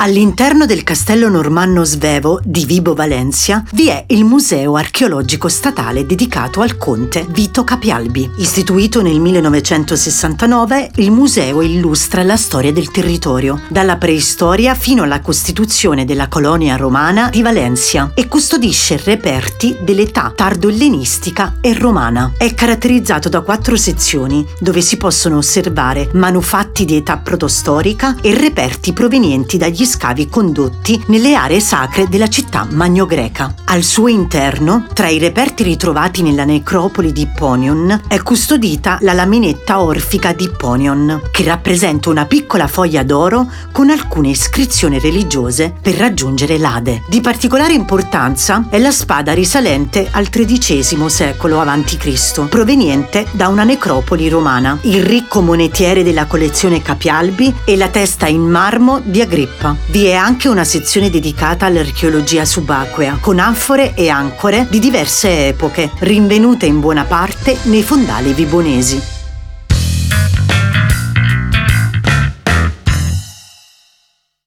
All'interno del castello normanno svevo di Vibo Valencia vi è il Museo archeologico statale dedicato al conte Vito Capialbi. Istituito nel 1969, il museo illustra la storia del territorio, dalla preistoria fino alla costituzione della colonia romana di Valencia e custodisce reperti dell'età tardo-ellenistica e romana. È caratterizzato da quattro sezioni dove si possono osservare manufatti di età protostorica e reperti provenienti dagli scavi condotti nelle aree sacre della città magno-greca. Al suo interno, tra i reperti ritrovati nella necropoli di Ipponion, è custodita la laminetta orfica di Ipponion, che rappresenta una piccola foglia d'oro con alcune iscrizioni religiose per raggiungere l'Ade. Di particolare importanza è la spada risalente al XIII secolo a.C., proveniente da una necropoli romana, il ricco monetiere della collezione Capialbi e la testa in marmo di Agrippa. Vi è anche una sezione dedicata all'archeologia subacquea, con anfore e ancore di diverse epoche, rinvenute in buona parte nei fondali vibonesi.